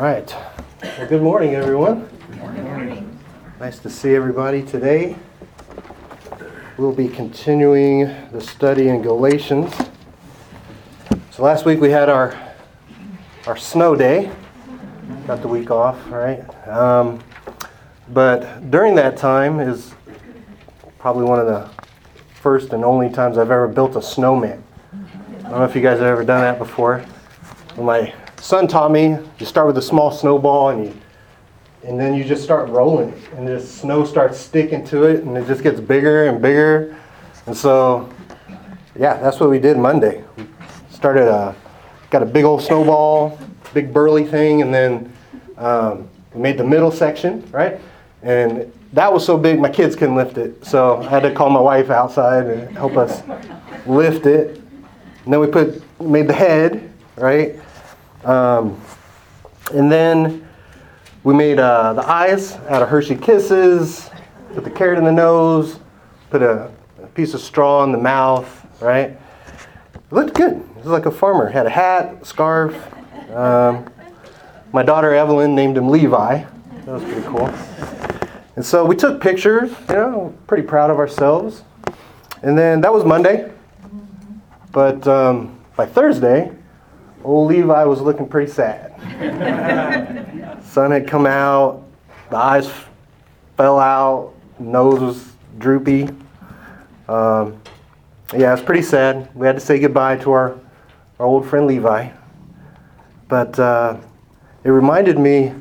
All right. Well, good morning, everyone. Good morning. Nice to see everybody today. We'll be continuing the study in Galatians. So last week we had our our snow day. Got the week off, right? Um, but during that time is probably one of the first and only times I've ever built a snowman. I don't know if you guys have ever done that before. My son taught me you start with a small snowball and you and then you just start rolling it and the snow starts sticking to it and it just gets bigger and bigger. And so yeah that's what we did monday. We started a got a big old snowball big burly thing and then um, we made the middle section right? And that was so big my kids couldn't lift it. So i had to call my wife outside and help us lift it. And then we put made the head right um, and then we made uh, the eyes out of Hershey Kisses, put the carrot in the nose, put a, a piece of straw in the mouth, right? It looked good. It was like a farmer. Had a hat, scarf. Um, my daughter Evelyn named him Levi. That was pretty cool. And so we took pictures, you know, pretty proud of ourselves. And then that was Monday. But um, by Thursday, old Levi was looking pretty sad. Sun had come out, the eyes fell out, nose was droopy. Um, yeah, it's pretty sad. We had to say goodbye to our, our old friend Levi. But uh, it reminded me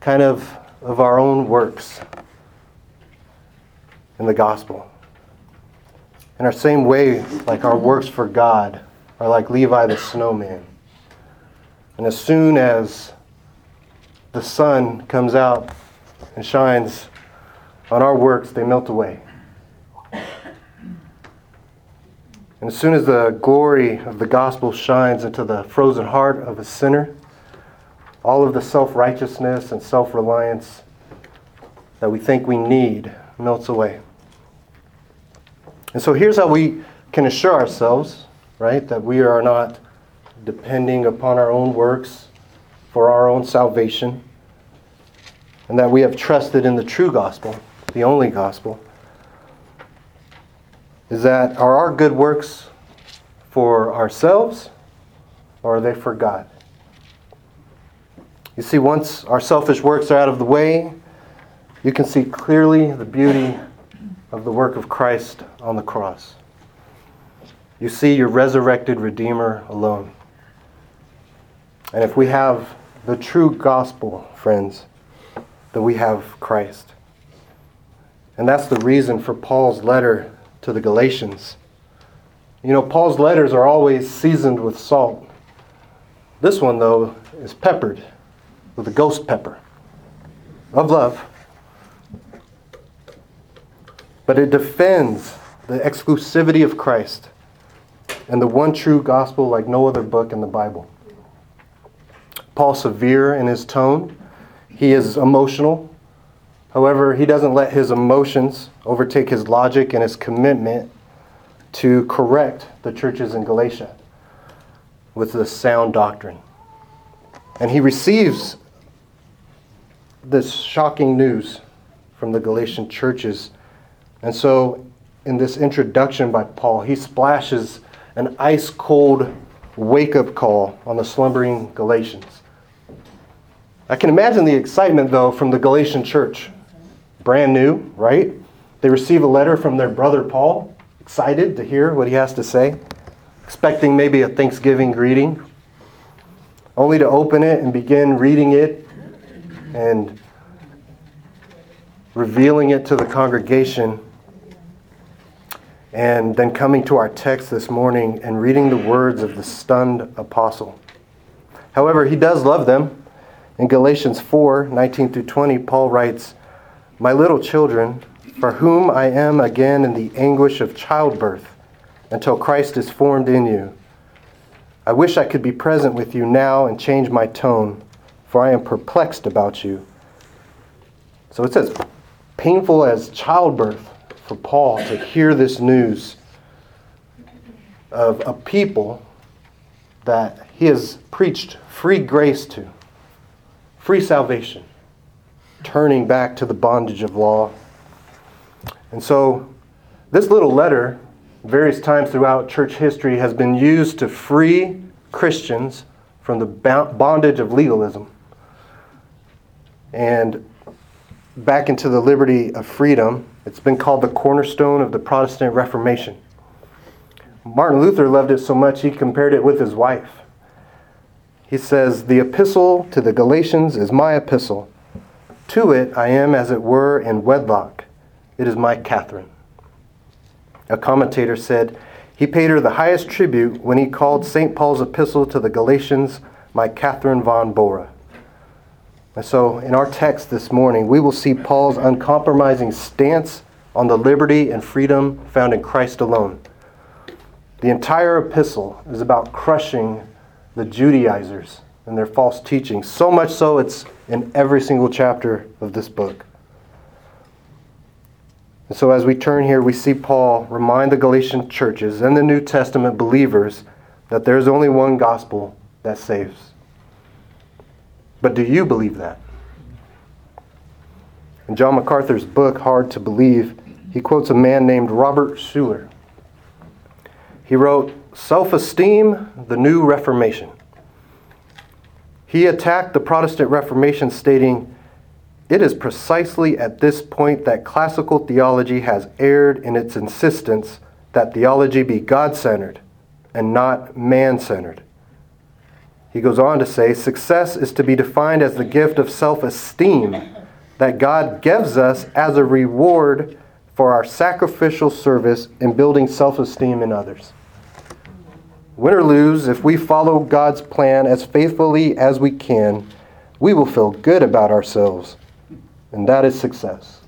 kind of of our own works in the gospel. In our same way, like our works for God are like Levi the snowman. And as soon as the sun comes out and shines on our works, they melt away. And as soon as the glory of the gospel shines into the frozen heart of a sinner, all of the self righteousness and self reliance that we think we need melts away. And so here's how we can assure ourselves, right, that we are not depending upon our own works for our own salvation, and that we have trusted in the true gospel, the only gospel, is that are our good works for ourselves or are they for God? You see, once our selfish works are out of the way, you can see clearly the beauty of the work of Christ on the cross. You see your resurrected Redeemer alone. And if we have the true gospel, friends, then we have Christ. And that's the reason for Paul's letter to the Galatians. You know, Paul's letters are always seasoned with salt. This one, though, is peppered with a ghost pepper of love. But it defends the exclusivity of Christ and the one true gospel like no other book in the Bible. Paul's severe in his tone. He is emotional. However, he doesn't let his emotions overtake his logic and his commitment to correct the churches in Galatia with the sound doctrine. And he receives this shocking news from the Galatian churches. And so, in this introduction by Paul, he splashes an ice cold wake up call on the slumbering Galatians. I can imagine the excitement, though, from the Galatian church. Brand new, right? They receive a letter from their brother Paul, excited to hear what he has to say, expecting maybe a Thanksgiving greeting, only to open it and begin reading it and revealing it to the congregation and then coming to our text this morning and reading the words of the stunned apostle. However, he does love them. In Galatians 4 19 through 20, Paul writes, My little children, for whom I am again in the anguish of childbirth until Christ is formed in you. I wish I could be present with you now and change my tone, for I am perplexed about you. So it says, painful as childbirth for Paul to hear this news of a people that he has preached free grace to, free salvation, turning back to the bondage of law. And so, this little letter, various times throughout church history, has been used to free Christians from the bondage of legalism and back into the liberty of freedom. It's been called the cornerstone of the Protestant Reformation. Martin Luther loved it so much he compared it with his wife. He says, The epistle to the Galatians is my epistle. To it I am, as it were, in wedlock. It is my Catherine. A commentator said, He paid her the highest tribute when he called St. Paul's epistle to the Galatians my Catherine von Bora. And so, in our text this morning, we will see Paul's uncompromising stance on the liberty and freedom found in Christ alone. The entire epistle is about crushing the Judaizers and their false teaching, so much so it's in every single chapter of this book. And so, as we turn here, we see Paul remind the Galatian churches and the New Testament believers that there's only one gospel that saves. But do you believe that? In John MacArthur's book, Hard to Believe, he quotes a man named Robert Schuller. He wrote, Self esteem, the new Reformation. He attacked the Protestant Reformation, stating, It is precisely at this point that classical theology has erred in its insistence that theology be God centered and not man centered. He goes on to say success is to be defined as the gift of self esteem that God gives us as a reward for our sacrificial service in building self esteem in others. Win or lose, if we follow God's plan as faithfully as we can, we will feel good about ourselves, and that is success.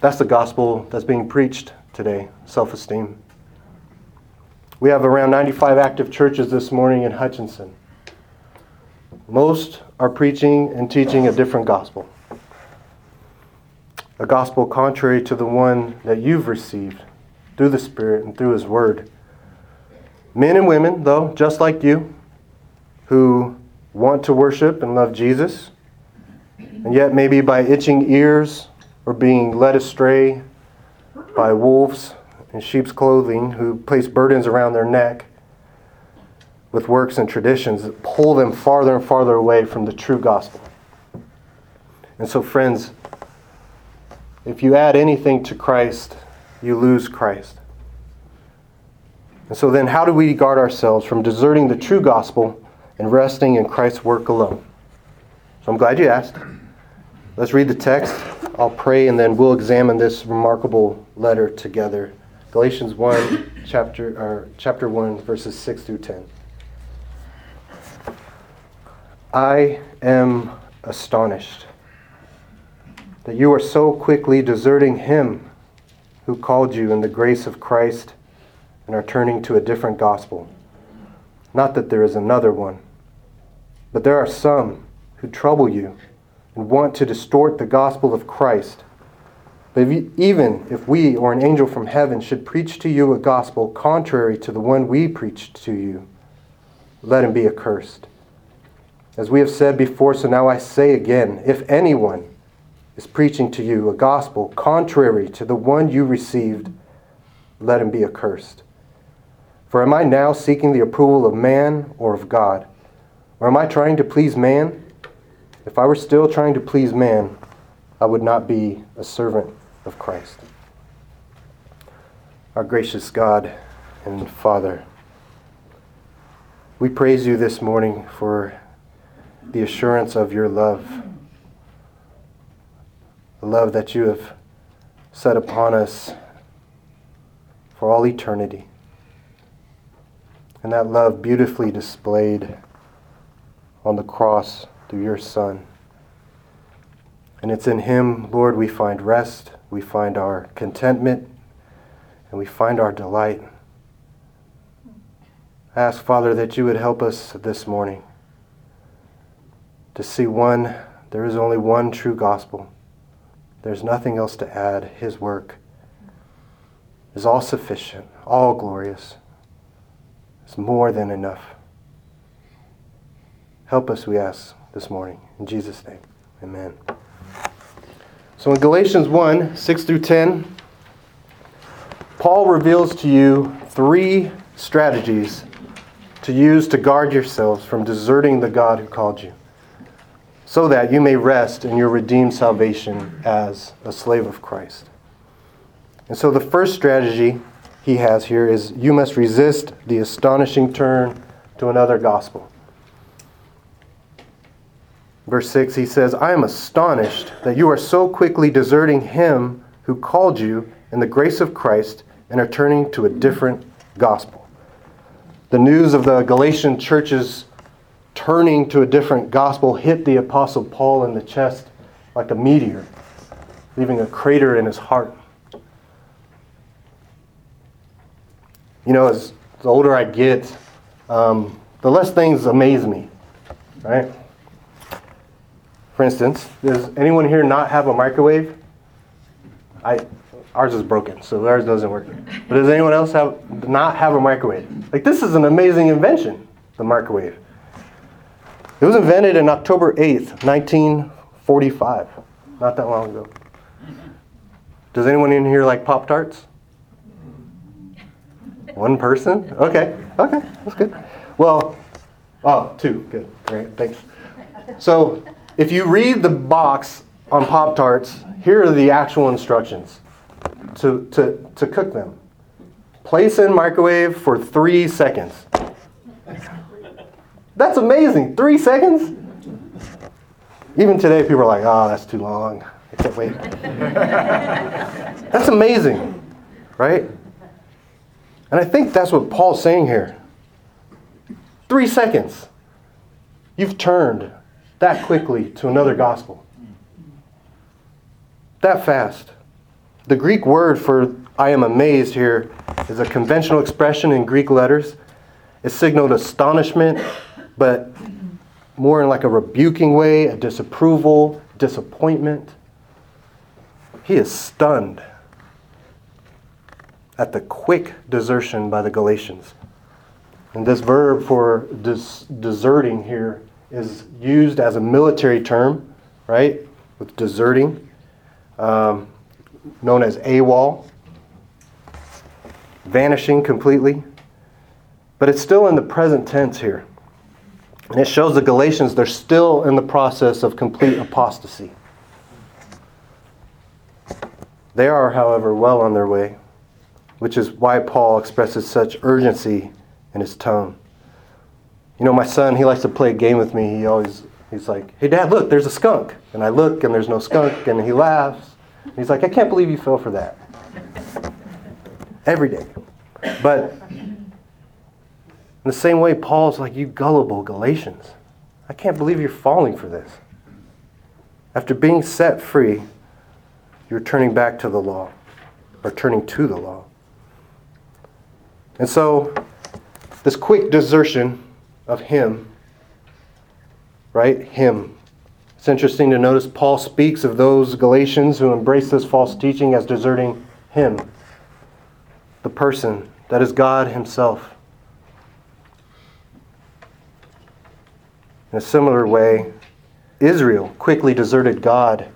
That's the gospel that's being preached today self esteem. We have around 95 active churches this morning in Hutchinson. Most are preaching and teaching a different gospel, a gospel contrary to the one that you've received through the Spirit and through His Word. Men and women, though, just like you, who want to worship and love Jesus, and yet maybe by itching ears or being led astray by wolves in sheep's clothing who place burdens around their neck with works and traditions that pull them farther and farther away from the true gospel. And so, friends, if you add anything to Christ, you lose Christ. And so, then, how do we guard ourselves from deserting the true gospel and resting in Christ's work alone? So, I'm glad you asked. Let's read the text. I'll pray, and then we'll examine this remarkable letter together. Galatians 1, chapter, or chapter 1, verses 6 through 10. I am astonished that you are so quickly deserting him who called you in the grace of Christ and are turning to a different gospel. Not that there is another one, but there are some who trouble you and want to distort the gospel of Christ. But even if we or an angel from heaven should preach to you a gospel contrary to the one we preached to you, let him be accursed. As we have said before, so now I say again if anyone is preaching to you a gospel contrary to the one you received, let him be accursed. For am I now seeking the approval of man or of God? Or am I trying to please man? If I were still trying to please man, I would not be a servant of Christ. Our gracious God and Father, we praise you this morning for the assurance of your love, the love that you have set upon us for all eternity, and that love beautifully displayed on the cross through your Son. And it's in Him, Lord, we find rest we find our contentment, and we find our delight. I ask, Father, that you would help us this morning to see one, there is only one true gospel. There's nothing else to add, His work. is all sufficient, all glorious. It's more than enough. Help us, we ask this morning. In Jesus' name, amen. So in Galatians 1 6 through 10, Paul reveals to you three strategies to use to guard yourselves from deserting the God who called you, so that you may rest in your redeemed salvation as a slave of Christ. And so the first strategy he has here is you must resist the astonishing turn to another gospel. Verse 6, he says, I am astonished that you are so quickly deserting him who called you in the grace of Christ and are turning to a different gospel. The news of the Galatian churches turning to a different gospel hit the Apostle Paul in the chest like a meteor, leaving a crater in his heart. You know, as the older I get, um, the less things amaze me, right? For instance, does anyone here not have a microwave? I, ours is broken, so ours doesn't work. But does anyone else have not have a microwave? Like this is an amazing invention, the microwave. It was invented in October 8th, 1945, not that long ago. Does anyone in here like Pop Tarts? One person? Okay, okay, that's good. Well, oh, two, good, great, thanks. So, if you read the box on Pop Tarts, here are the actual instructions to, to, to cook them. Place in microwave for three seconds. That's amazing. Three seconds? Even today, people are like, oh, that's too long. I can't wait. that's amazing, right? And I think that's what Paul's saying here. Three seconds. You've turned that quickly to another gospel. That fast. The Greek word for I am amazed here is a conventional expression in Greek letters. It signaled astonishment, but more in like a rebuking way, a disapproval, disappointment. He is stunned at the quick desertion by the Galatians. And this verb for des- deserting here is used as a military term, right? With deserting, um, known as AWOL, vanishing completely. But it's still in the present tense here. And it shows the Galatians they're still in the process of complete apostasy. They are, however, well on their way which is why Paul expresses such urgency in his tone. You know, my son, he likes to play a game with me. He always, he's like, hey, dad, look, there's a skunk. And I look, and there's no skunk, and he laughs. And he's like, I can't believe you fell for that. Every day. But in the same way, Paul's like, you gullible Galatians. I can't believe you're falling for this. After being set free, you're turning back to the law, or turning to the law. And so, this quick desertion of him, right? Him. It's interesting to notice Paul speaks of those Galatians who embrace this false teaching as deserting him, the person that is God Himself. In a similar way, Israel quickly deserted God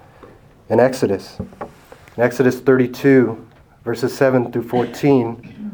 in Exodus. In Exodus 32, verses 7 through 14,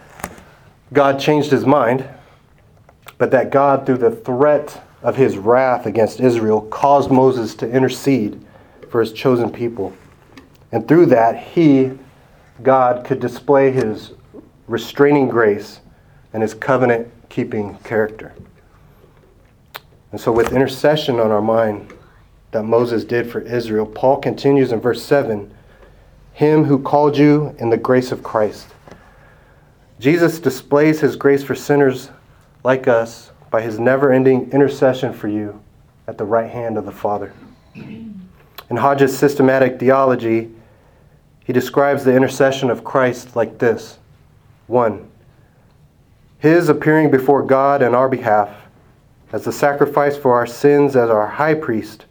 God changed his mind, but that God, through the threat of his wrath against Israel, caused Moses to intercede for his chosen people. And through that, he, God, could display his restraining grace and his covenant keeping character. And so, with intercession on our mind that Moses did for Israel, Paul continues in verse 7 him who called you in the grace of Christ. Jesus displays his grace for sinners like us by his never ending intercession for you at the right hand of the Father. In Hodge's systematic theology, he describes the intercession of Christ like this 1. His appearing before God in our behalf as the sacrifice for our sins as our high priest,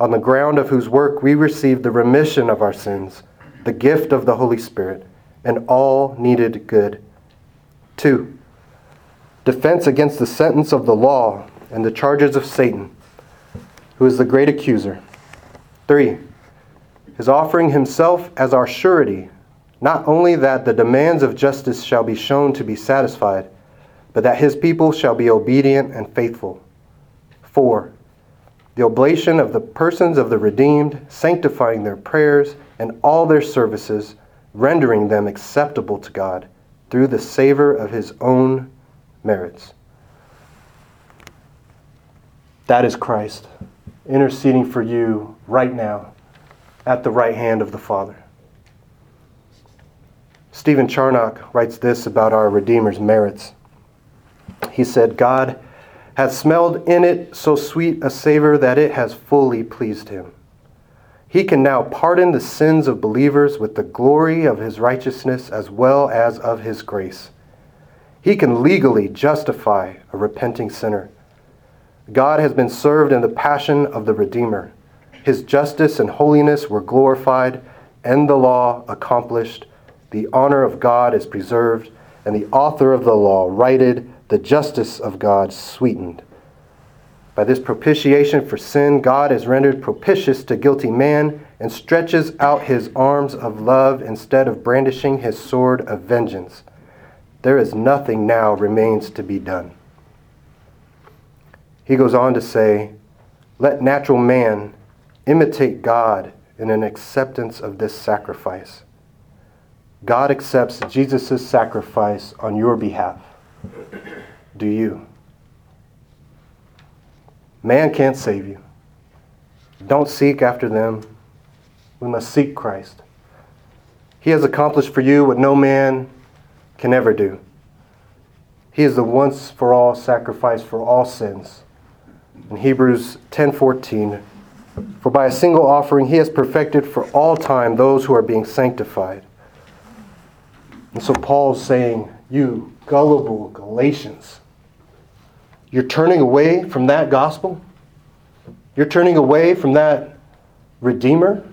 on the ground of whose work we receive the remission of our sins the gift of the Holy Spirit, and all needed good. 2. Defense against the sentence of the law and the charges of Satan, who is the great accuser. 3. His offering himself as our surety, not only that the demands of justice shall be shown to be satisfied, but that his people shall be obedient and faithful. 4 the oblation of the persons of the redeemed, sanctifying their prayers and all their services, rendering them acceptable to God through the savor of his own merits. That is Christ interceding for you right now at the right hand of the Father. Stephen Charnock writes this about our Redeemer's merits. He said, God hath smelled in it so sweet a savor that it has fully pleased him. He can now pardon the sins of believers with the glory of his righteousness as well as of his grace. He can legally justify a repenting sinner. God has been served in the passion of the Redeemer. His justice and holiness were glorified, and the law accomplished. The honor of God is preserved, and the author of the law righted the justice of God sweetened. By this propitiation for sin, God is rendered propitious to guilty man and stretches out his arms of love instead of brandishing his sword of vengeance. There is nothing now remains to be done. He goes on to say, Let natural man imitate God in an acceptance of this sacrifice. God accepts Jesus' sacrifice on your behalf do you. Man can't save you. Don't seek after them. We must seek Christ. He has accomplished for you what no man can ever do. He is the once for all sacrifice for all sins. In Hebrews 10:14, for by a single offering he has perfected for all time those who are being sanctified. And so Paul's saying, you gullible Galatians, you're turning away from that gospel? You're turning away from that Redeemer,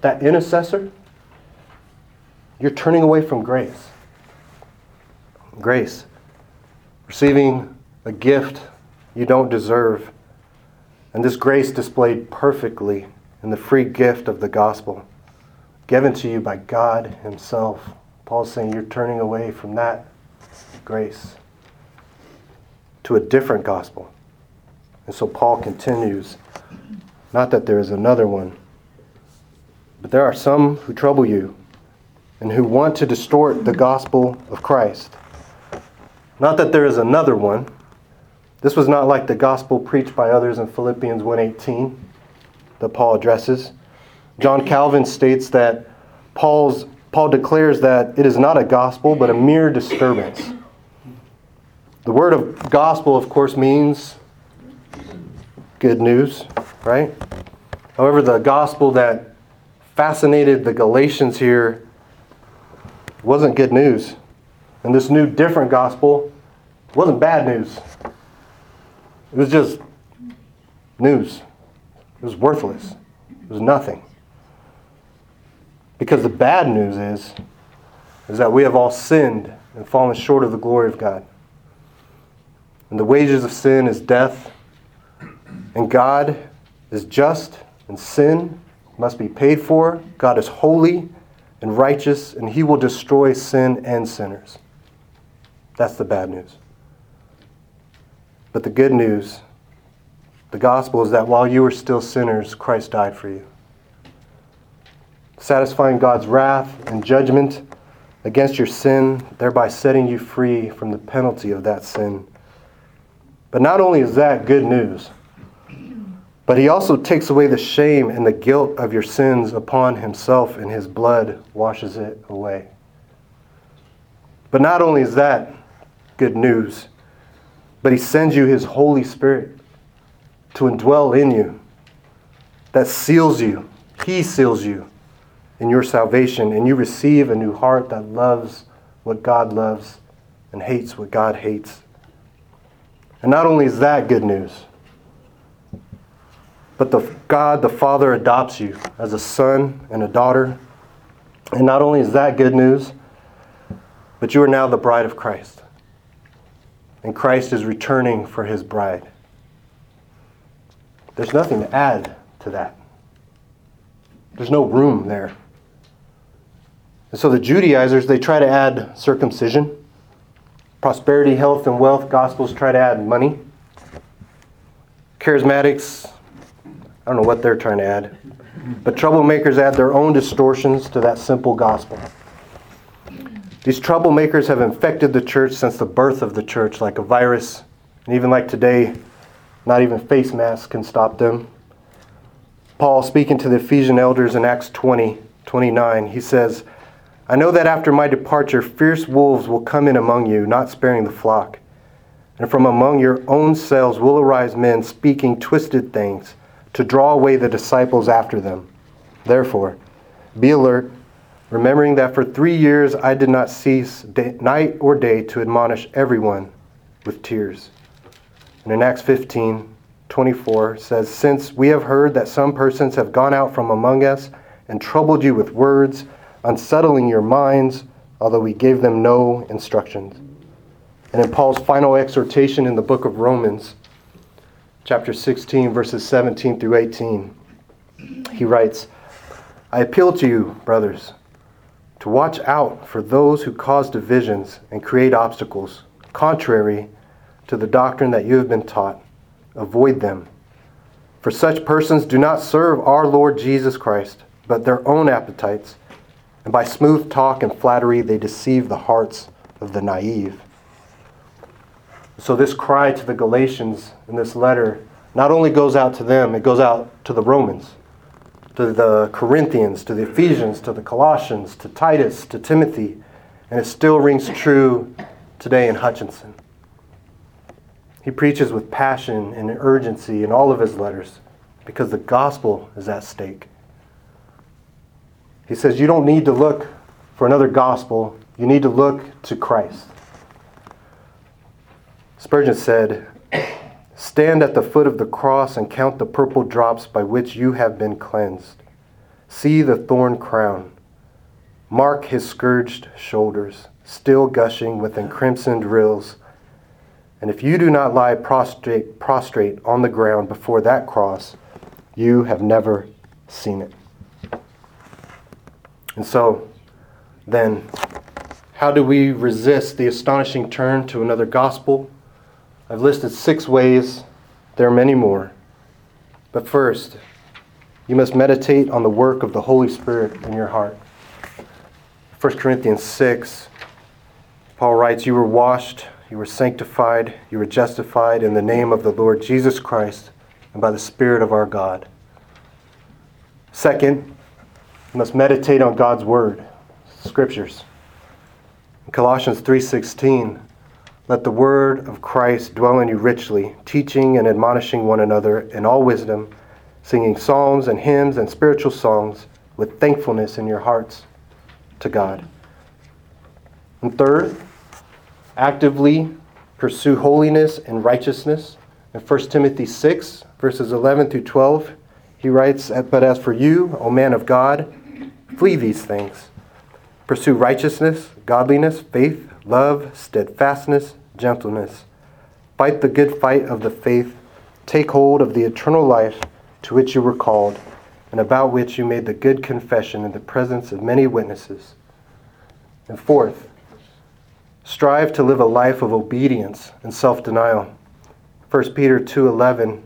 that intercessor? You're turning away from grace. Grace. Receiving a gift you don't deserve. And this grace displayed perfectly in the free gift of the gospel given to you by God Himself. Paul's saying you're turning away from that grace to a different gospel. And so Paul continues not that there is another one, but there are some who trouble you and who want to distort the gospel of Christ. Not that there is another one. This was not like the gospel preached by others in Philippians 1:18 that Paul addresses. John Calvin states that Paul's Paul declares that it is not a gospel but a mere disturbance. The word of gospel, of course, means good news, right? However, the gospel that fascinated the Galatians here wasn't good news. And this new, different gospel wasn't bad news. It was just news. It was worthless. It was nothing. Because the bad news is, is that we have all sinned and fallen short of the glory of God. And the wages of sin is death. And God is just, and sin must be paid for. God is holy and righteous, and He will destroy sin and sinners. That's the bad news. But the good news, the gospel, is that while you were still sinners, Christ died for you. Satisfying God's wrath and judgment against your sin, thereby setting you free from the penalty of that sin. But not only is that good news, but he also takes away the shame and the guilt of your sins upon himself, and his blood washes it away. But not only is that good news, but he sends you his Holy Spirit to indwell in you, that seals you. He seals you in your salvation, and you receive a new heart that loves what God loves and hates what God hates. And not only is that good news, but the God the Father adopts you as a son and a daughter. And not only is that good news, but you are now the bride of Christ. And Christ is returning for his bride. There's nothing to add to that. There's no room there. And so the Judaizers, they try to add circumcision. Prosperity, health, and wealth gospels try to add money. Charismatics, I don't know what they're trying to add. But troublemakers add their own distortions to that simple gospel. These troublemakers have infected the church since the birth of the church like a virus. And even like today, not even face masks can stop them. Paul, speaking to the Ephesian elders in Acts 20 29, he says, I know that after my departure, fierce wolves will come in among you, not sparing the flock. And from among your own selves will arise men speaking twisted things to draw away the disciples after them. Therefore, be alert, remembering that for three years I did not cease day, night or day to admonish everyone with tears. And in Acts 15, 24 says, Since we have heard that some persons have gone out from among us and troubled you with words, unsettling your minds, although we gave them no instructions. And in Paul's final exhortation in the book of Romans, chapter 16, verses 17 through 18, he writes, I appeal to you, brothers, to watch out for those who cause divisions and create obstacles, contrary to the doctrine that you have been taught. Avoid them. For such persons do not serve our Lord Jesus Christ, but their own appetites, and by smooth talk and flattery they deceive the hearts of the naive. So, this cry to the Galatians in this letter not only goes out to them, it goes out to the Romans, to the Corinthians, to the Ephesians, to the Colossians, to Titus, to Timothy, and it still rings true today in Hutchinson. He preaches with passion and urgency in all of his letters because the gospel is at stake. He says, You don't need to look for another gospel, you need to look to Christ. Spurgeon said, Stand at the foot of the cross and count the purple drops by which you have been cleansed. See the thorn crown. Mark his scourged shoulders, still gushing with encrimsoned rills. And if you do not lie prostrate, prostrate on the ground before that cross, you have never seen it. And so, then, how do we resist the astonishing turn to another gospel I've listed six ways, there are many more. But first, you must meditate on the work of the Holy Spirit in your heart. 1 Corinthians 6, Paul writes, You were washed, you were sanctified, you were justified in the name of the Lord Jesus Christ and by the Spirit of our God. Second, you must meditate on God's word, scriptures. In Colossians 3:16, let the word of Christ dwell in you richly, teaching and admonishing one another in all wisdom, singing psalms and hymns and spiritual songs with thankfulness in your hearts to God. And third, actively pursue holiness and righteousness. In 1 Timothy 6, verses 11 through 12, he writes, But as for you, O man of God, flee these things. Pursue righteousness, godliness, faith, love, steadfastness, gentleness. Fight the good fight of the faith. Take hold of the eternal life to which you were called, and about which you made the good confession in the presence of many witnesses. And fourth, strive to live a life of obedience and self-denial. 1 Peter 2:11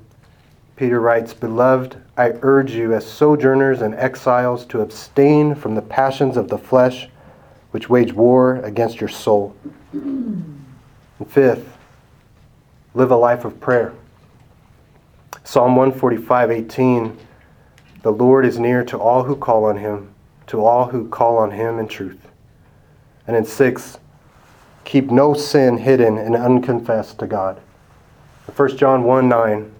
Peter writes, "Beloved, I urge you as sojourners and exiles to abstain from the passions of the flesh which wage war against your soul." And fifth, live a life of prayer. Psalm 145:18 The Lord is near to all who call on him, to all who call on him in truth. And in 6, keep no sin hidden and unconfessed to God. 1 John 1 9,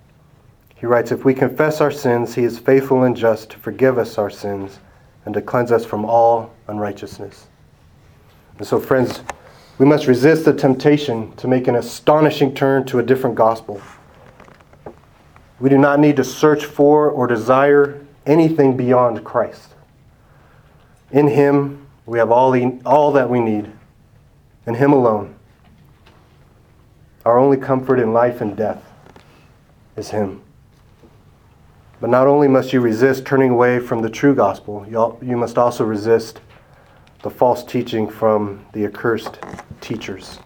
he writes, If we confess our sins, he is faithful and just to forgive us our sins and to cleanse us from all unrighteousness. And so, friends, we must resist the temptation to make an astonishing turn to a different gospel. We do not need to search for or desire anything beyond Christ. In Him, we have all, all that we need. In Him alone. Our only comfort in life and death is Him. But not only must you resist turning away from the true gospel, you must also resist the false teaching from the accursed teachers.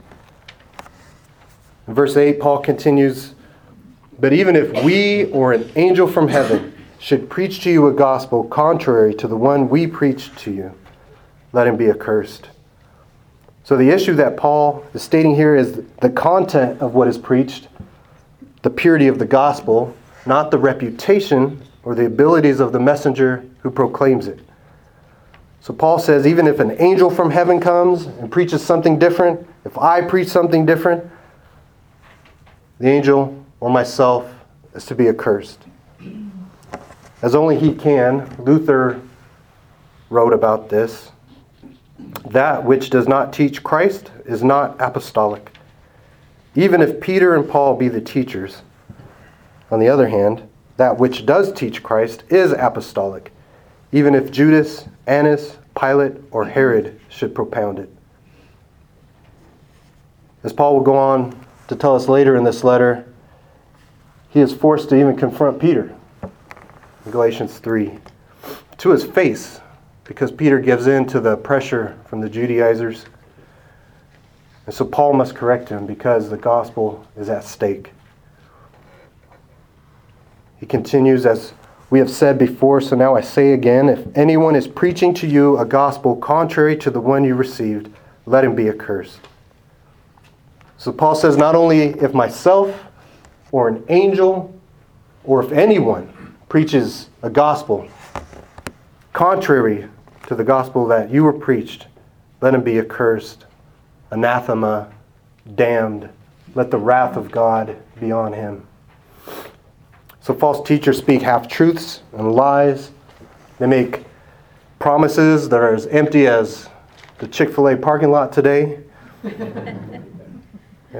In verse 8, Paul continues But even if we or an angel from heaven should preach to you a gospel contrary to the one we preached to you, let him be accursed. So the issue that Paul is stating here is the content of what is preached, the purity of the gospel, not the reputation or the abilities of the messenger who proclaims it. So Paul says even if an angel from heaven comes and preaches something different, if I preach something different, the angel or myself is to be accursed. As only he can, Luther wrote about this. That which does not teach Christ is not apostolic. Even if Peter and Paul be the teachers, on the other hand, that which does teach Christ is apostolic even if Judas, Annas, Pilate, or Herod should propound it. As Paul will go on to tell us later in this letter, he is forced to even confront Peter in Galatians 3 to his face because Peter gives in to the pressure from the Judaizers. And so Paul must correct him because the gospel is at stake. He continues as we have said before, so now I say again if anyone is preaching to you a gospel contrary to the one you received, let him be accursed. So Paul says, not only if myself or an angel or if anyone preaches a gospel contrary to the gospel that you were preached, let him be accursed, anathema, damned. Let the wrath of God be on him. So false teachers speak half truths and lies. They make promises that are as empty as the Chick fil A parking lot today.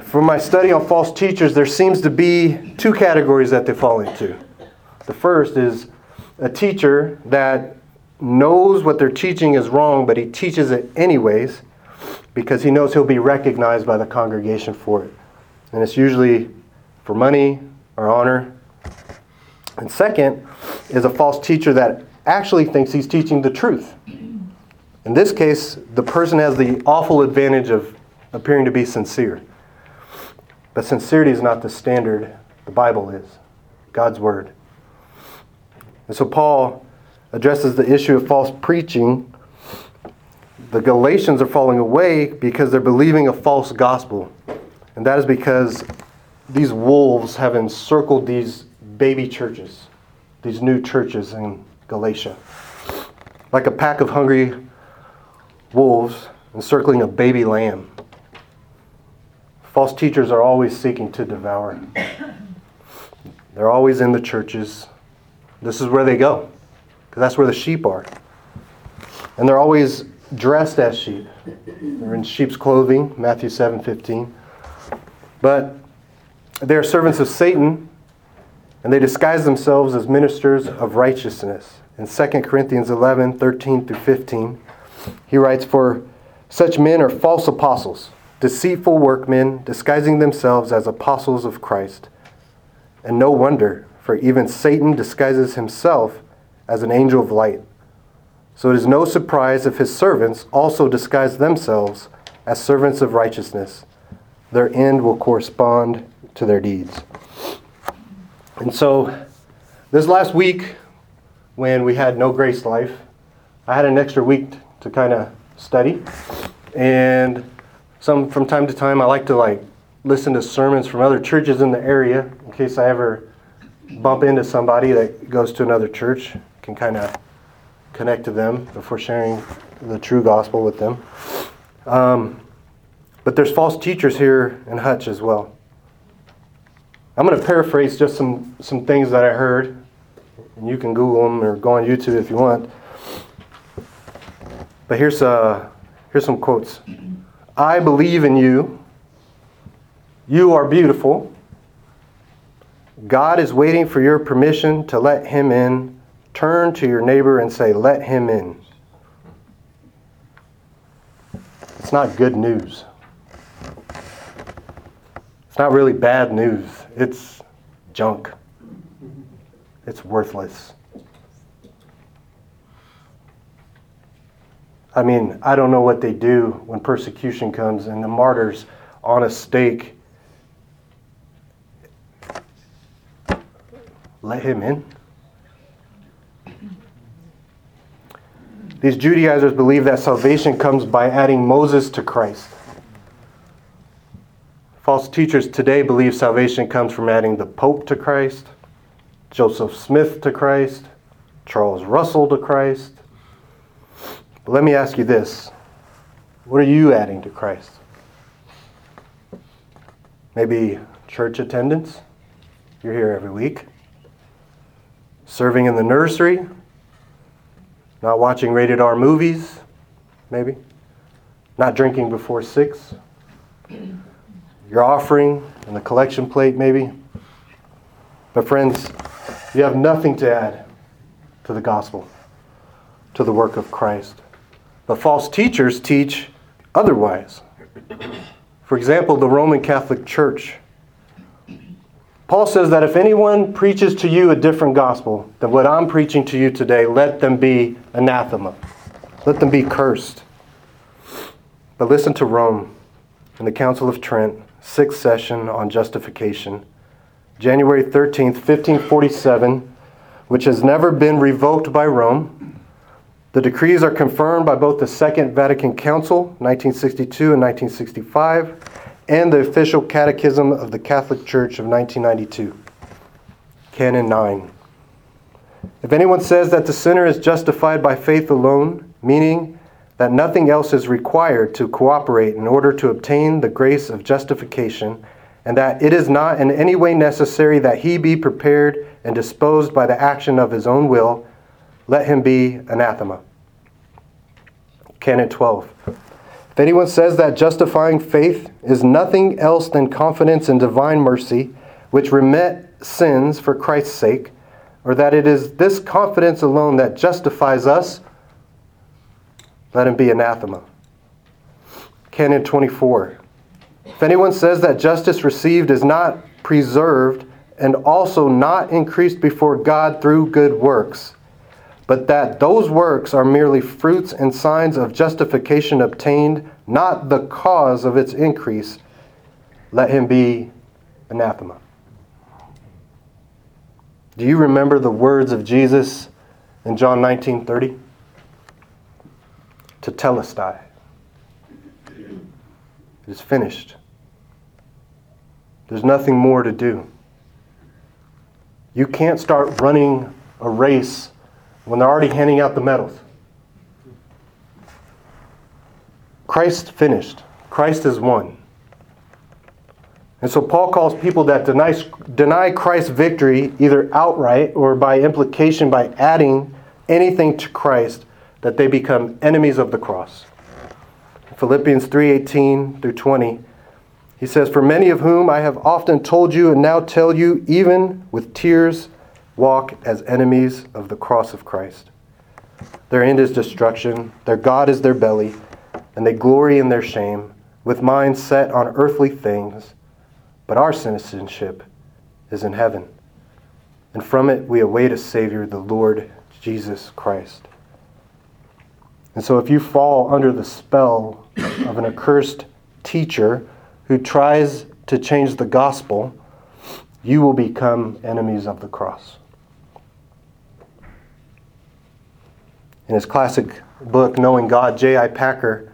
From my study on false teachers, there seems to be two categories that they fall into. The first is a teacher that knows what they're teaching is wrong, but he teaches it anyways because he knows he'll be recognized by the congregation for it. And it's usually for money or honor. And second is a false teacher that actually thinks he's teaching the truth. In this case, the person has the awful advantage of appearing to be sincere. But sincerity is not the standard, the Bible is, God's Word. And so Paul addresses the issue of false preaching. The Galatians are falling away because they're believing a false gospel. And that is because these wolves have encircled these baby churches, these new churches in Galatia. Like a pack of hungry wolves encircling a baby lamb. False teachers are always seeking to devour. They're always in the churches. This is where they go, because that's where the sheep are. And they're always dressed as sheep. They're in sheep's clothing, Matthew 7:15. But they are servants of Satan, and they disguise themselves as ministers of righteousness. In 2 Corinthians 11, 13 through 15, he writes, For such men are false apostles, deceitful workmen, disguising themselves as apostles of Christ. And no wonder, for even Satan disguises himself as an angel of light. So it is no surprise if his servants also disguise themselves as servants of righteousness. Their end will correspond to their deeds. And so, this last week, when we had no grace life, I had an extra week to kind of study. And some from time to time, I like to like listen to sermons from other churches in the area in case I ever bump into somebody that goes to another church, can kind of connect to them before sharing the true gospel with them. Um, but there's false teachers here in Hutch as well. I'm going to paraphrase just some, some things that I heard, and you can Google them or go on YouTube if you want. But here's, uh, here's some quotes I believe in you. You are beautiful. God is waiting for your permission to let him in. Turn to your neighbor and say, Let him in. It's not good news. It's not really bad news. It's junk. It's worthless. I mean, I don't know what they do when persecution comes and the martyrs on a stake. Let him in. These Judaizers believe that salvation comes by adding Moses to Christ. False teachers today believe salvation comes from adding the Pope to Christ, Joseph Smith to Christ, Charles Russell to Christ. But let me ask you this what are you adding to Christ? Maybe church attendance? You're here every week. Serving in the nursery? Not watching rated R movies? Maybe. Not drinking before six? Your offering and the collection plate, maybe? But, friends, you have nothing to add to the gospel, to the work of Christ. But false teachers teach otherwise. For example, the Roman Catholic Church. Paul says that if anyone preaches to you a different gospel than what I'm preaching to you today, let them be anathema. Let them be cursed. But listen to Rome and the Council of Trent, sixth session on justification, January 13th, 1547, which has never been revoked by Rome. The decrees are confirmed by both the Second Vatican Council, 1962 and 1965, and the official Catechism of the Catholic Church of 1992. Canon 9. If anyone says that the sinner is justified by faith alone, meaning that nothing else is required to cooperate in order to obtain the grace of justification, and that it is not in any way necessary that he be prepared and disposed by the action of his own will, let him be anathema. Canon 12. If anyone says that justifying faith is nothing else than confidence in divine mercy, which remit sins for Christ's sake, or that it is this confidence alone that justifies us, let him be anathema. Canon 24. If anyone says that justice received is not preserved and also not increased before God through good works, but that those works are merely fruits and signs of justification obtained, not the cause of its increase, let him be anathema. Do you remember the words of Jesus in John 19:30? Tetelestai. It is finished. There's nothing more to do. You can't start running a race when they're already handing out the medals. Christ finished. Christ is won. And so Paul calls people that deny, deny Christ's victory either outright or by implication by adding anything to Christ that they become enemies of the cross. Philippians 3:18 through 20 he says, For many of whom I have often told you and now tell you, even with tears, walk as enemies of the cross of Christ. Their end is destruction, their God is their belly, and they glory in their shame, with minds set on earthly things. But our citizenship is in heaven, and from it we await a Savior, the Lord Jesus Christ. And so if you fall under the spell of an accursed teacher, who tries to change the gospel, you will become enemies of the cross. In his classic book, Knowing God, J.I. Packer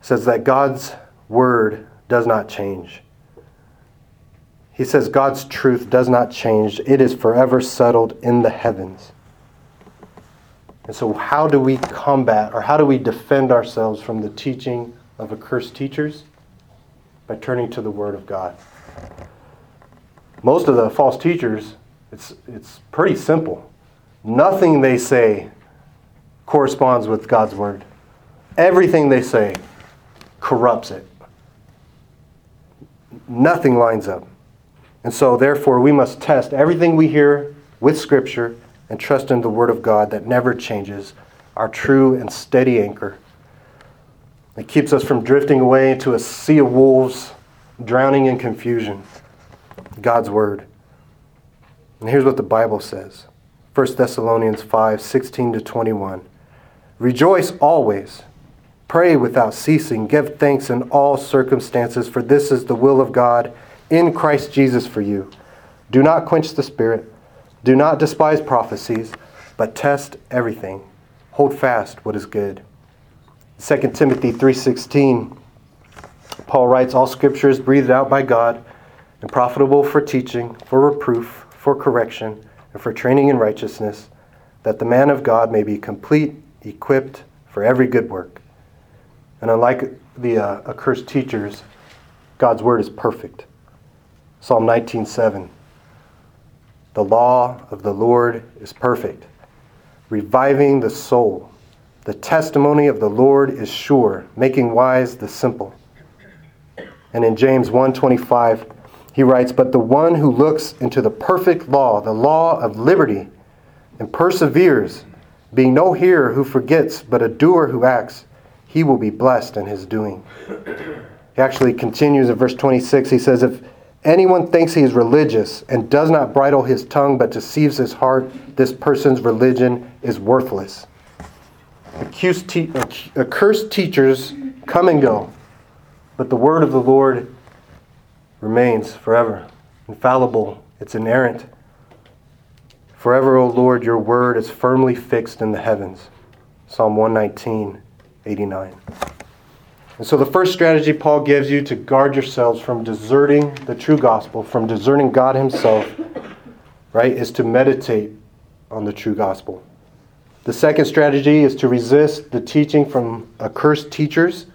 says that God's word does not change. He says God's truth does not change, it is forever settled in the heavens. And so, how do we combat or how do we defend ourselves from the teaching of accursed teachers? by turning to the Word of God. Most of the false teachers, it's, it's pretty simple. Nothing they say corresponds with God's Word, everything they say corrupts it. Nothing lines up. And so, therefore, we must test everything we hear with Scripture and trust in the Word of God that never changes, our true and steady anchor it keeps us from drifting away into a sea of wolves, drowning in confusion. God's Word. And here's what the Bible says 1 Thessalonians 5 16 to 21. Rejoice always, pray without ceasing, give thanks in all circumstances, for this is the will of God in Christ Jesus for you. Do not quench the Spirit, do not despise prophecies, but test everything. Hold fast what is good 2 Timothy 3:16 Paul writes all scripture is breathed out by God and profitable for teaching, for reproof, for correction, and for training in righteousness, that the man of God may be complete, equipped for every good work. And unlike the uh, accursed teachers, God's word is perfect. Psalm 19:7 The law of the Lord is perfect, reviving the soul. The testimony of the Lord is sure, making wise the simple. And in James 1:25, he writes, "But the one who looks into the perfect law, the law of liberty, and perseveres, being no hearer who forgets, but a doer who acts, he will be blessed in his doing." He actually continues in verse 26. He says, "If anyone thinks he is religious and does not bridle his tongue but deceives his heart, this person's religion is worthless." accursed teachers come and go, but the word of the Lord remains forever. Infallible, it's inerrant. Forever, O Lord, your word is firmly fixed in the heavens. Psalm 119, 89. And so, the first strategy Paul gives you to guard yourselves from deserting the true gospel, from deserting God Himself, right, is to meditate on the true gospel. The second strategy is to resist the teaching from accursed teachers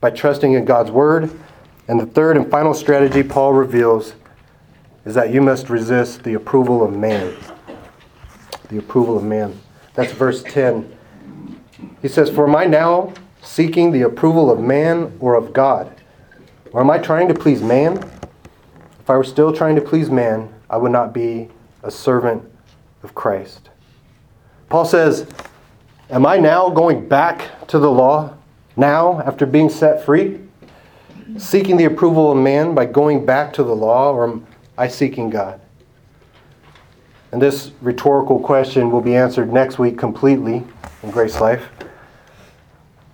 by trusting in God's word. And the third and final strategy Paul reveals is that you must resist the approval of man. The approval of man. That's verse 10. He says, For my now seeking the approval of man or of God? Or am I trying to please man? If I were still trying to please man, I would not be a servant of Christ. Paul says, Am I now going back to the law now after being set free? Seeking the approval of man by going back to the law, or am I seeking God? And this rhetorical question will be answered next week completely in Grace Life.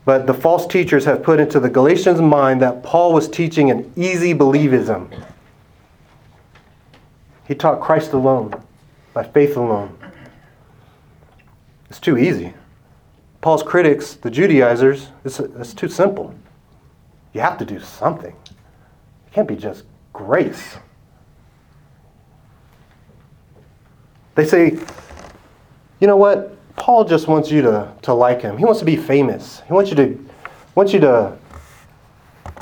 But the false teachers have put into the Galatians' mind that Paul was teaching an easy believism. He taught Christ alone, by faith alone. It's too easy. Paul's critics, the Judaizers, it's, it's too simple. You have to do something. It can't be just grace. They say, you know what? Paul just wants you to, to like him. He wants to be famous. He wants you to wants you to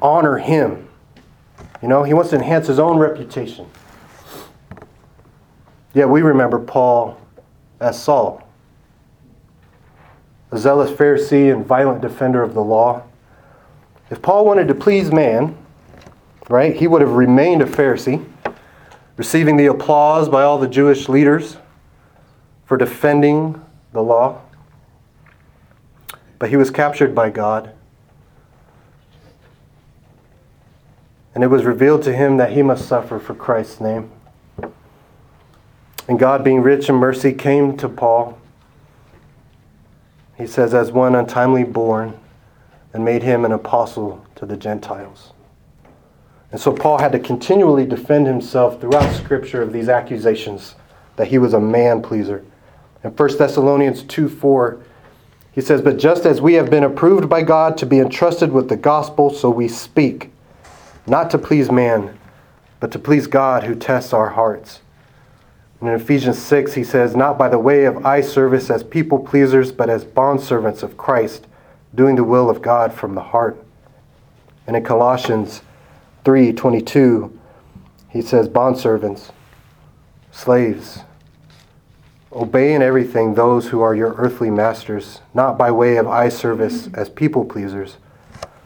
honor him. You know, he wants to enhance his own reputation. Yeah, we remember Paul as Saul. a zealous Pharisee and violent defender of the law. If Paul wanted to please man, right, he would have remained a Pharisee, receiving the applause by all the Jewish leaders for defending the law. But he was captured by God. And it was revealed to him that he must suffer for Christ's name. And God, being rich in mercy, came to Paul. He says, as one untimely born, and made him an apostle to the Gentiles. And so Paul had to continually defend himself throughout Scripture of these accusations that he was a man pleaser. In 1 Thessalonians 2 4, he says, But just as we have been approved by God to be entrusted with the gospel, so we speak, not to please man, but to please God who tests our hearts. And in Ephesians 6, he says, Not by the way of eye service as people pleasers, but as bondservants of Christ, doing the will of God from the heart. And in Colossians 3 22, he says, Bondservants, slaves, obey in everything those who are your earthly masters, not by way of eye service mm-hmm. as people pleasers,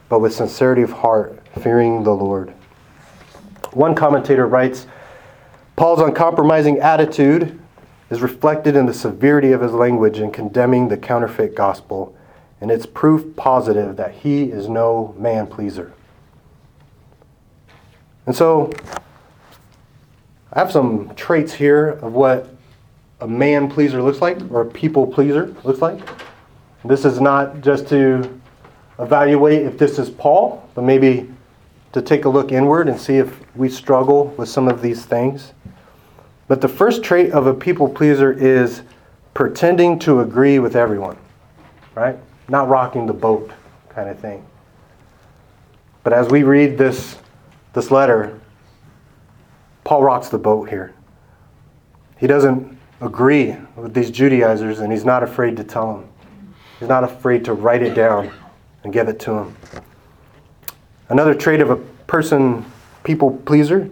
but with sincerity of heart, fearing the Lord. One commentator writes, Paul's uncompromising attitude is reflected in the severity of his language in condemning the counterfeit gospel, and it's proof positive that he is no man pleaser. And so, I have some traits here of what a man pleaser looks like, or a people pleaser looks like. This is not just to evaluate if this is Paul, but maybe to take a look inward and see if we struggle with some of these things. But the first trait of a people pleaser is pretending to agree with everyone, right? Not rocking the boat kind of thing. But as we read this, this letter, Paul rocks the boat here. He doesn't agree with these Judaizers and he's not afraid to tell them. He's not afraid to write it down and give it to them. Another trait of a person, people pleaser,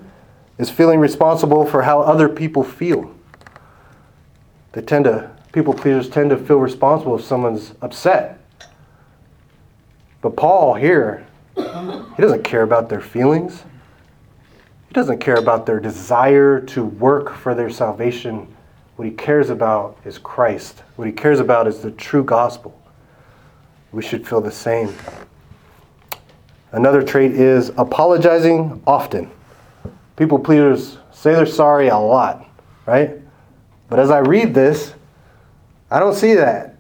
is feeling responsible for how other people feel. They tend to, people pleasers tend to feel responsible if someone's upset. But Paul here, he doesn't care about their feelings. He doesn't care about their desire to work for their salvation. What he cares about is Christ. What he cares about is the true gospel. We should feel the same. Another trait is apologizing often. People pleasers say they're sorry a lot, right? But as I read this, I don't see that.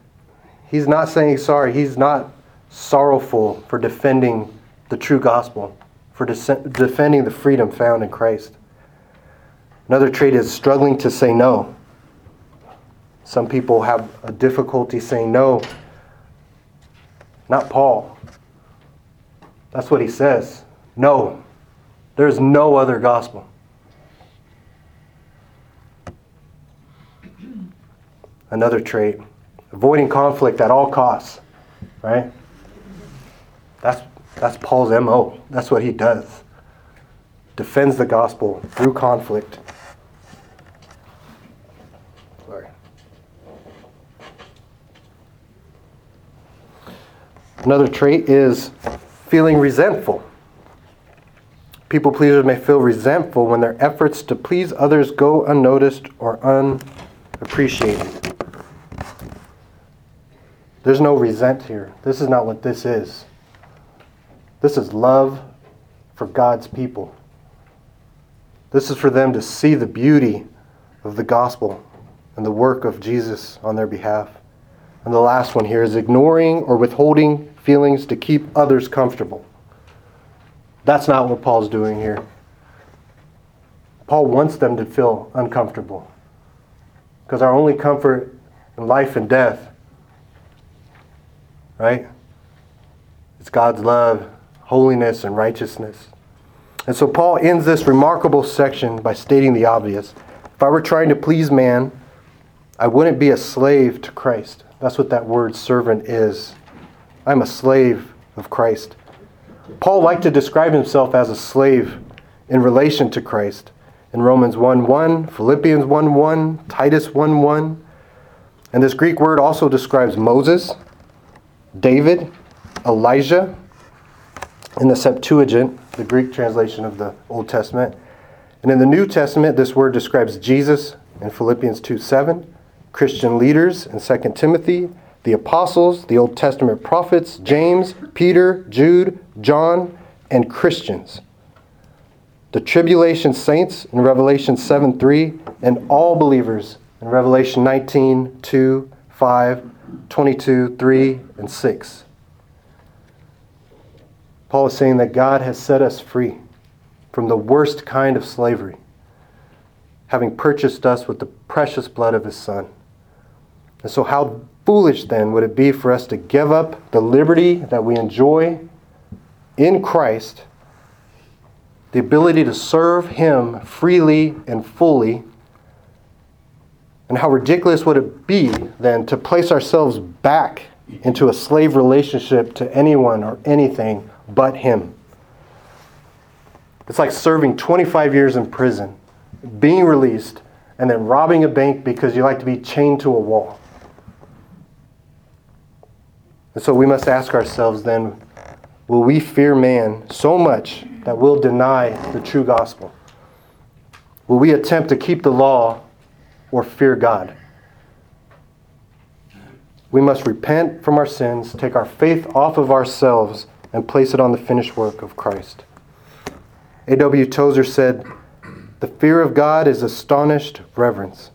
He's not saying sorry. He's not sorrowful for defending the true gospel, for de- defending the freedom found in Christ. Another trait is struggling to say no. Some people have a difficulty saying no. Not Paul. That's what he says. No. There's no other gospel. Another trait avoiding conflict at all costs, right? That's, that's Paul's MO. That's what he does. Defends the gospel through conflict. Sorry. Another trait is feeling resentful. People pleasers may feel resentful when their efforts to please others go unnoticed or unappreciated. There's no resent here. This is not what this is. This is love for God's people. This is for them to see the beauty of the gospel and the work of Jesus on their behalf. And the last one here is ignoring or withholding feelings to keep others comfortable. That's not what Paul's doing here. Paul wants them to feel uncomfortable. Because our only comfort in life and death, right? It's God's love, holiness, and righteousness. And so Paul ends this remarkable section by stating the obvious. If I were trying to please man, I wouldn't be a slave to Christ. That's what that word servant is. I'm a slave of Christ. Paul liked to describe himself as a slave in relation to Christ in Romans 1 1, Philippians 1 1, Titus 1 1. And this Greek word also describes Moses David, Elijah, in the Septuagint, the Greek translation of the Old Testament. And in the New Testament, this word describes Jesus in Philippians 2 7, Christian leaders in 2 Timothy, the apostles, the Old Testament prophets, James, Peter, Jude, John, and Christians. The tribulation saints in Revelation 7 3, and all believers in Revelation 19 2, 5, 22, 3, and 6. Paul is saying that God has set us free from the worst kind of slavery, having purchased us with the precious blood of his Son. And so, how foolish then would it be for us to give up the liberty that we enjoy in Christ, the ability to serve him freely and fully? And how ridiculous would it be then to place ourselves back into a slave relationship to anyone or anything but Him. It's like serving 25 years in prison, being released, and then robbing a bank because you like to be chained to a wall. And so we must ask ourselves then will we fear man so much that we'll deny the true gospel? Will we attempt to keep the law or fear God? We must repent from our sins, take our faith off of ourselves, and place it on the finished work of Christ. A.W. Tozer said, The fear of God is astonished reverence.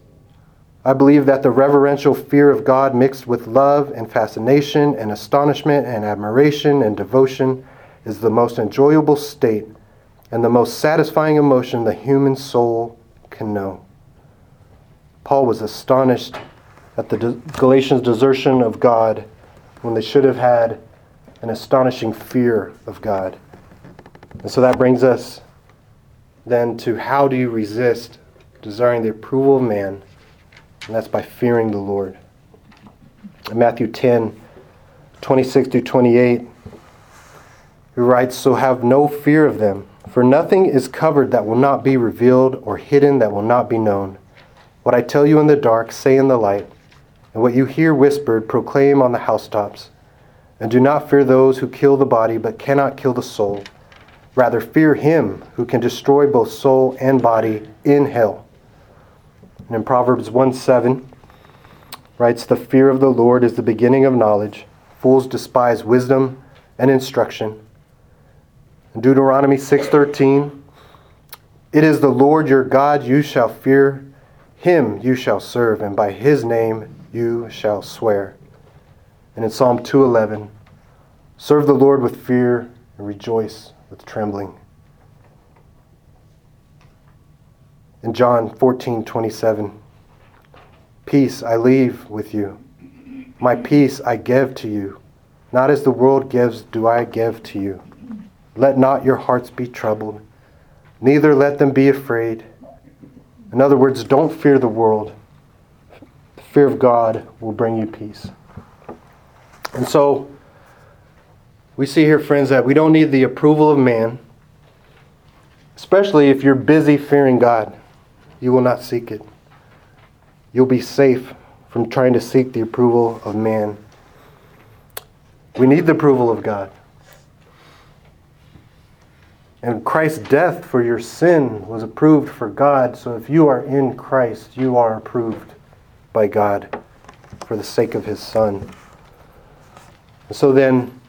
I believe that the reverential fear of God mixed with love and fascination and astonishment and admiration and devotion is the most enjoyable state and the most satisfying emotion the human soul can know. Paul was astonished at the Galatians' desertion of God when they should have had an astonishing fear of God. And so that brings us then to how do you resist desiring the approval of man? And that's by fearing the Lord. In Matthew 10, 26 through 28, he writes, So have no fear of them, for nothing is covered that will not be revealed, or hidden that will not be known. What I tell you in the dark, say in the light, and what you hear whispered, proclaim on the housetops. And do not fear those who kill the body, but cannot kill the soul. Rather, fear him who can destroy both soul and body in hell. And in Proverbs 1 7, writes, The fear of the Lord is the beginning of knowledge. Fools despise wisdom and instruction. In Deuteronomy 6:13, It is the Lord your God you shall fear, him you shall serve, and by his name you shall swear. And in Psalm 211, serve the Lord with fear and rejoice with trembling. In John 14, 27, peace I leave with you. My peace I give to you. Not as the world gives, do I give to you. Let not your hearts be troubled, neither let them be afraid. In other words, don't fear the world. The fear of God will bring you peace. And so we see here, friends, that we don't need the approval of man, especially if you're busy fearing God. You will not seek it. You'll be safe from trying to seek the approval of man. We need the approval of God. And Christ's death for your sin was approved for God. So if you are in Christ, you are approved by God for the sake of his Son. So then,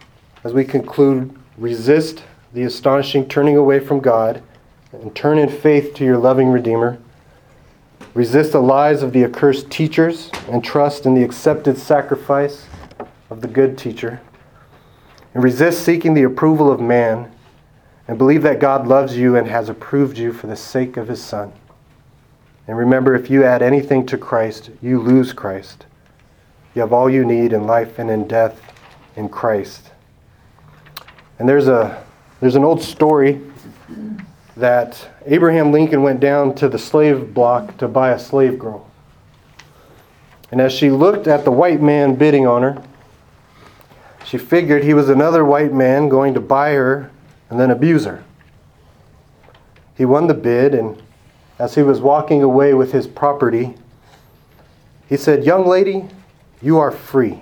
as we conclude, resist the astonishing turning away from God and turn in faith to your loving Redeemer. Resist the lies of the accursed teachers and trust in the accepted sacrifice of the good teacher. And resist seeking the approval of man and believe that God loves you and has approved you for the sake of his Son. And remember, if you add anything to Christ, you lose Christ. You have all you need in life and in death in Christ. And there's a there's an old story that Abraham Lincoln went down to the slave block to buy a slave girl. And as she looked at the white man bidding on her, she figured he was another white man going to buy her and then abuse her. He won the bid, and as he was walking away with his property, he said, Young lady, you are free.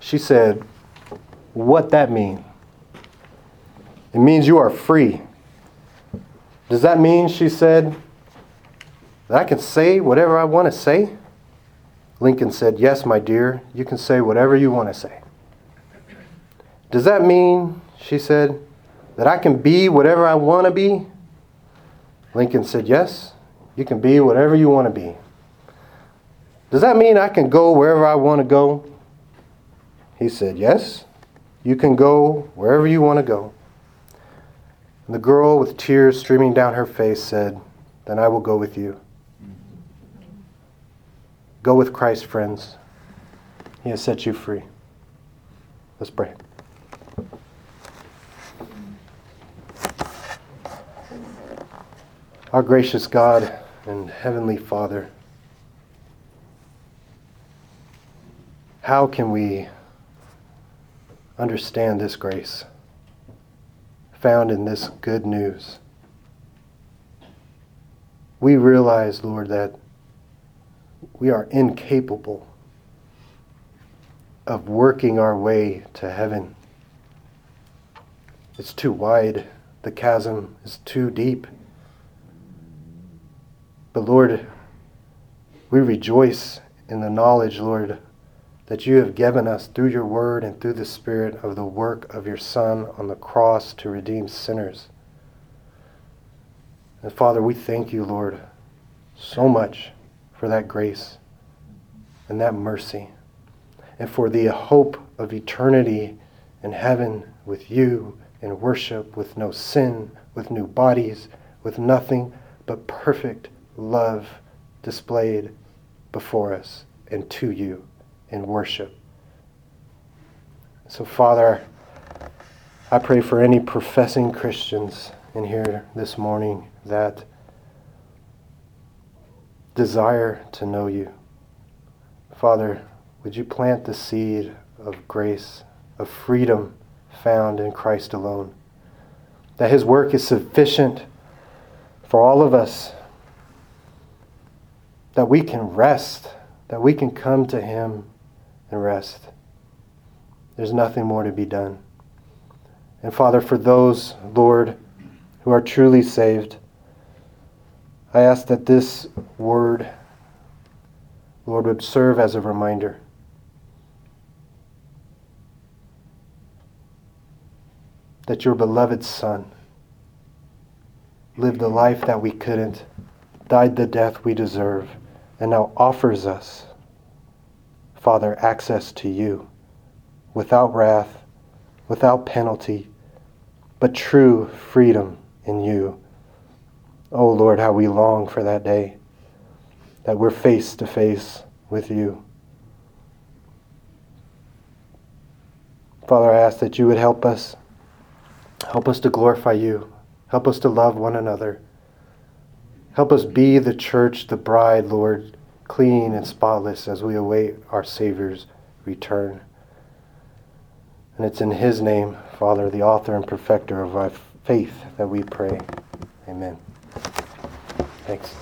She said, What that mean? It means you are free. Does that mean, she said, that I can say whatever I want to say? Lincoln said, Yes, my dear, you can say whatever you want to say. Does that mean, she said, that I can be whatever I want to be? Lincoln said, Yes, you can be whatever you want to be. Does that mean I can go wherever I want to go? He said, Yes, you can go wherever you want to go. And the girl, with tears streaming down her face, said, Then I will go with you. Go with Christ, friends. He has set you free. Let's pray. Our gracious God and Heavenly Father, how can we understand this grace found in this good news? We realize, Lord, that we are incapable of working our way to heaven. It's too wide, the chasm is too deep. But Lord, we rejoice in the knowledge, Lord, that you have given us through your word and through the Spirit of the work of your Son on the cross to redeem sinners. And Father, we thank you, Lord, so much for that grace and that mercy and for the hope of eternity in heaven with you in worship, with no sin, with new bodies, with nothing but perfect love displayed before us and to you in worship. So, Father, I pray for any professing Christians in here this morning that desire to know you. Father, would you plant the seed of grace, of freedom found in Christ alone? That his work is sufficient for all of us that we can rest, that we can come to Him and rest. There's nothing more to be done. And Father, for those, Lord, who are truly saved, I ask that this word, Lord, would serve as a reminder. That your beloved Son lived the life that we couldn't, died the death we deserve and now offers us, Father, access to you without wrath, without penalty, but true freedom in you. Oh Lord, how we long for that day that we're face to face with you. Father, I ask that you would help us. Help us to glorify you. Help us to love one another. Help us be the church, the bride, Lord, clean and spotless as we await our Savior's return. And it's in His name, Father, the author and perfecter of our faith, that we pray. Amen. Thanks.